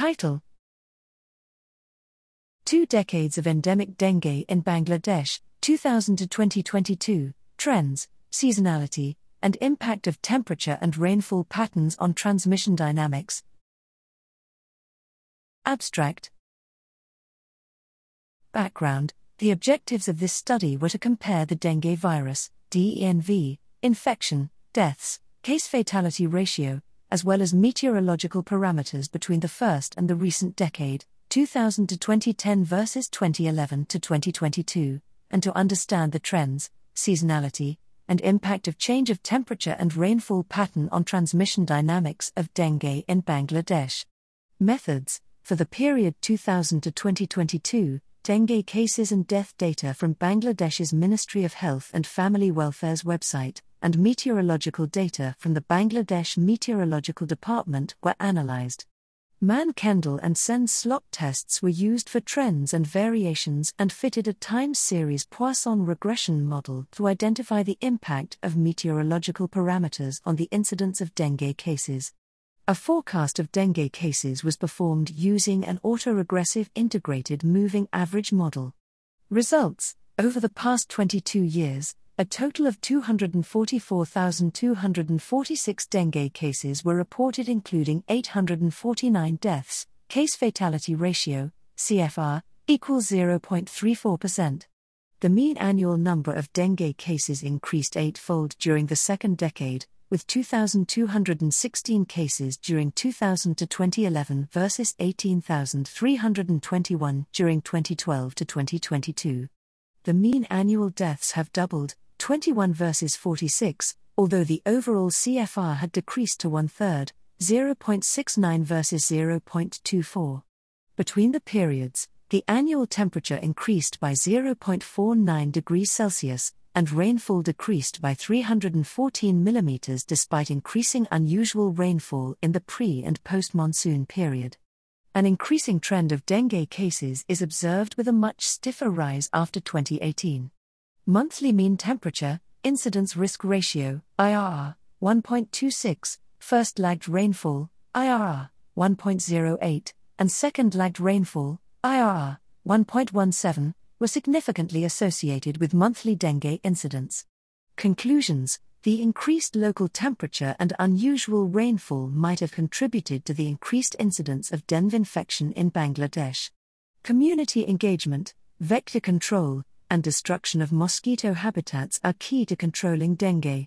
Title. Two Decades of Endemic Dengue in Bangladesh, 2000 to 2022, Trends, Seasonality, and Impact of Temperature and Rainfall Patterns on Transmission Dynamics. Abstract. Background. The objectives of this study were to compare the dengue virus, DENV, infection, deaths, case fatality ratio, as well as meteorological parameters between the first and the recent decade, 2000 to 2010 versus 2011 to 2022, and to understand the trends, seasonality, and impact of change of temperature and rainfall pattern on transmission dynamics of dengue in Bangladesh. Methods For the period 2000 to 2022, dengue cases and death data from Bangladesh's Ministry of Health and Family Welfare's website, and meteorological data from the Bangladesh Meteorological Department were analyzed. Mann Kendall and Sen slop tests were used for trends and variations and fitted a time series Poisson regression model to identify the impact of meteorological parameters on the incidence of dengue cases. A forecast of dengue cases was performed using an autoregressive integrated moving average model. Results Over the past 22 years, a total of 244,246 dengue cases were reported, including 849 deaths. Case fatality ratio, CFR, equals 0.34%. The mean annual number of dengue cases increased eightfold during the second decade, with 2,216 cases during 2000 to 2011 versus 18,321 during 2012 to 2022. The mean annual deaths have doubled, 21 versus 46, although the overall CFR had decreased to one third, 0.69 versus 0.24. Between the periods, the annual temperature increased by 0.49 degrees Celsius, and rainfall decreased by 314 millimeters despite increasing unusual rainfall in the pre and post monsoon period. An increasing trend of dengue cases is observed with a much stiffer rise after 2018. Monthly mean temperature, incidence risk ratio, IRR, 1.26, first lagged rainfall, IRR, 1.08, and second lagged rainfall, IRR, 1.17, were significantly associated with monthly dengue incidence. Conclusions The increased local temperature and unusual rainfall might have contributed to the increased incidence of dengue infection in Bangladesh. Community engagement, vector control, and destruction of mosquito habitats are key to controlling dengue.